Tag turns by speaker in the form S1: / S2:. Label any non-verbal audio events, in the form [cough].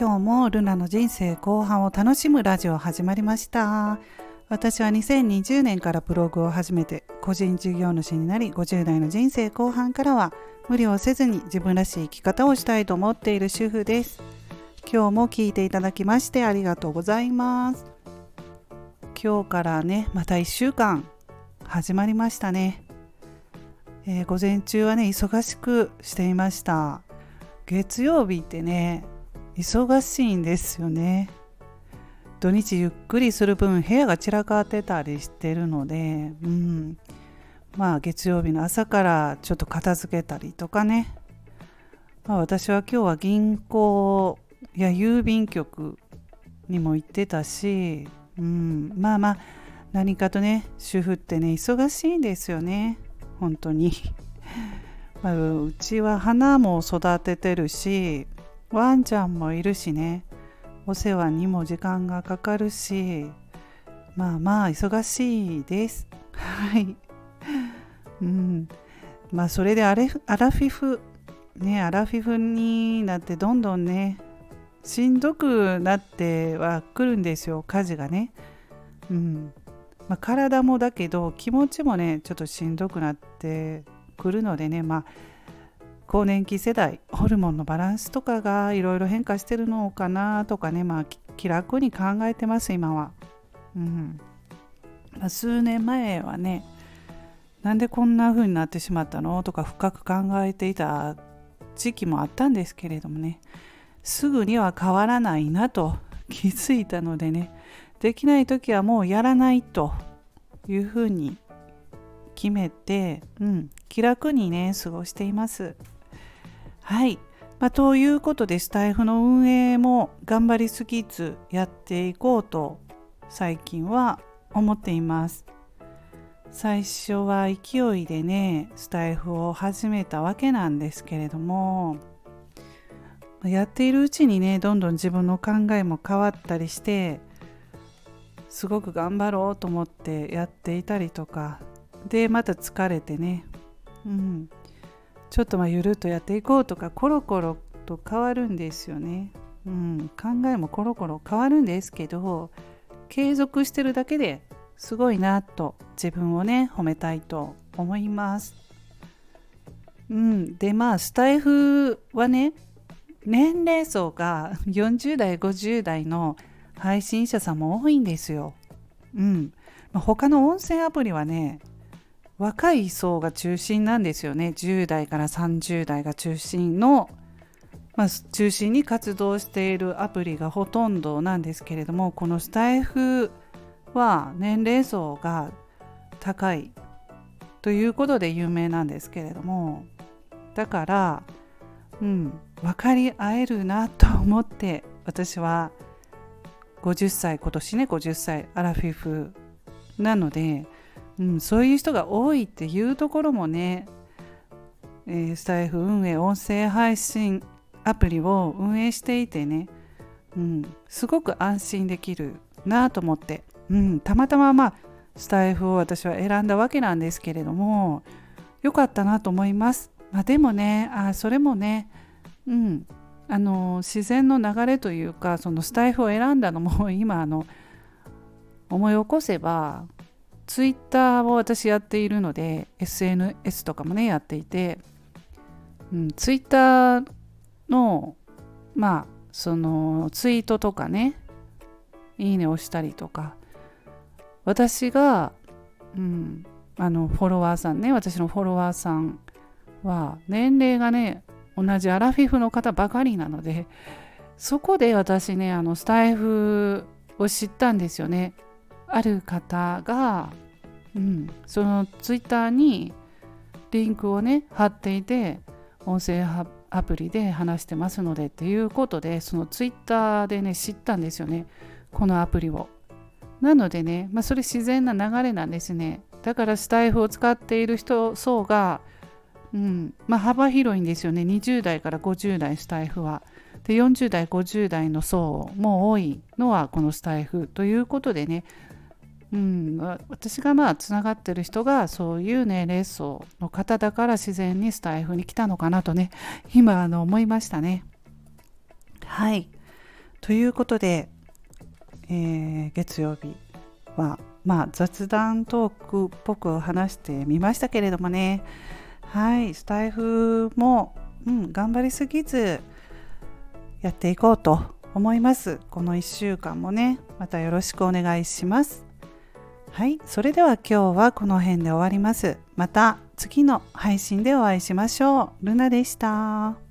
S1: 今日もルナの人生後半を楽しむラジオ始まりました。私は2020年からブログを始めて個人事業主になり50代の人生後半からは無理をせずに自分らしい生き方をしたいと思っている主婦です。今日も聞いていただきましてありがとうございます。今日からねまた1週間始まりましたね、えー、午前中はね忙しくしていました。月曜日ってね忙しいんですよね。土日ゆっくりする分部屋が散らかってたりしてるのでうん。まあ月曜日の朝からちょっと片付けたりとかね、まあ、私は今日は銀行や郵便局にも行ってたし、うん、まあまあ何かとね主婦ってね忙しいんですよね。本当に、[laughs] まあ、うちは花も育ててるしワンちゃんもいるしね。お世話にも時間がかかるし。まあまあ忙しいです。はい。うん。まあそれでアレアラフィフ。ねアラフィフになってどんどんねしんどくなってはくるんですよ家事がね。うん。まあ、体もだけど気持ちもねちょっとしんどくなってくるのでね。まあ更年期世代ホルモンのバランスとかがいろいろ変化してるのかなとかねまあ気楽に考えてます今は。うんまあ、数年前はねなんでこんな風になってしまったのとか深く考えていた時期もあったんですけれどもねすぐには変わらないなと気づいたのでねできない時はもうやらないというふうに決めて、うん、気楽にね過ごしています。はい。まあ、ということでスタイフの運営も頑張りすぎずやっていこうと最近は思っています。最初は勢いでねスタイフを始めたわけなんですけれどもやっているうちにねどんどん自分の考えも変わったりしてすごく頑張ろうと思ってやっていたりとかでまた疲れてね、うん、ちょっとまあゆるっとやっていこうとかコロコロと変わるんですよね、うん、考えもコロコロ変わるんですけど継続してるだけですごいなと自分をね褒めたいと思います。うん、でまあスタイフはね年齢層が40代50代の配信者さんも多いんですよ。うん。まあ、他の音声アプリはね若い層が中心なんですよね。10代から30代が中心の、まあ、中心に活動しているアプリがほとんどなんですけれどもこのスタイフは年齢層が高いということで有名なんですけれどもだからうん分かり合えるなと思って私は50歳今年ね50歳アラフィフなのでうん、そういう人が多いっていうところもね、えー、スタイフ運営音声配信アプリを運営していてね、うん、すごく安心できるなと思って、うん、たまたままあスタイフを私は選んだわけなんですけれども良かったなと思います。まあ、でもねあそれもね、うん、あの自然の流れというかそのスタイフを選んだのも [laughs] 今あの思い起こせばツイッターを私やっているので SNS とかもねやっていて、うん、ツイッターのまあそのツイートとかねいいねをしたりとか私が、うん、あのフォロワーさんね私のフォロワーさんは年齢がね同じアラフィフの方ばかりなのでそこで私ねあのスタイフを知ったんですよね。ある方が、うん、そのツイッターにリンクをね貼っていて音声アプリで話してますのでっていうことでそのツイッターでね知ったんですよね。このアプリを。なのでね、まあ、それ自然な流れなんですね。だからスタイフを使っている人層が、うんまあ、幅広いんですよね。20代から50代スタイフは。で40代50代の層も多いのはこのスタイフということでねうん、私がまあつながってる人がそういう年齢層の方だから自然にスタイフに来たのかなとね今あの思いましたね。はい。ということで、えー、月曜日はまあ雑談トークっぽく話してみましたけれどもね。はいスタイフも、うん、頑張りすぎずやっていこうと思います。この1週間もねまたよろしくお願いしますはいそれでは今日はこの辺で終わりますまた次の配信でお会いしましょうルナでした。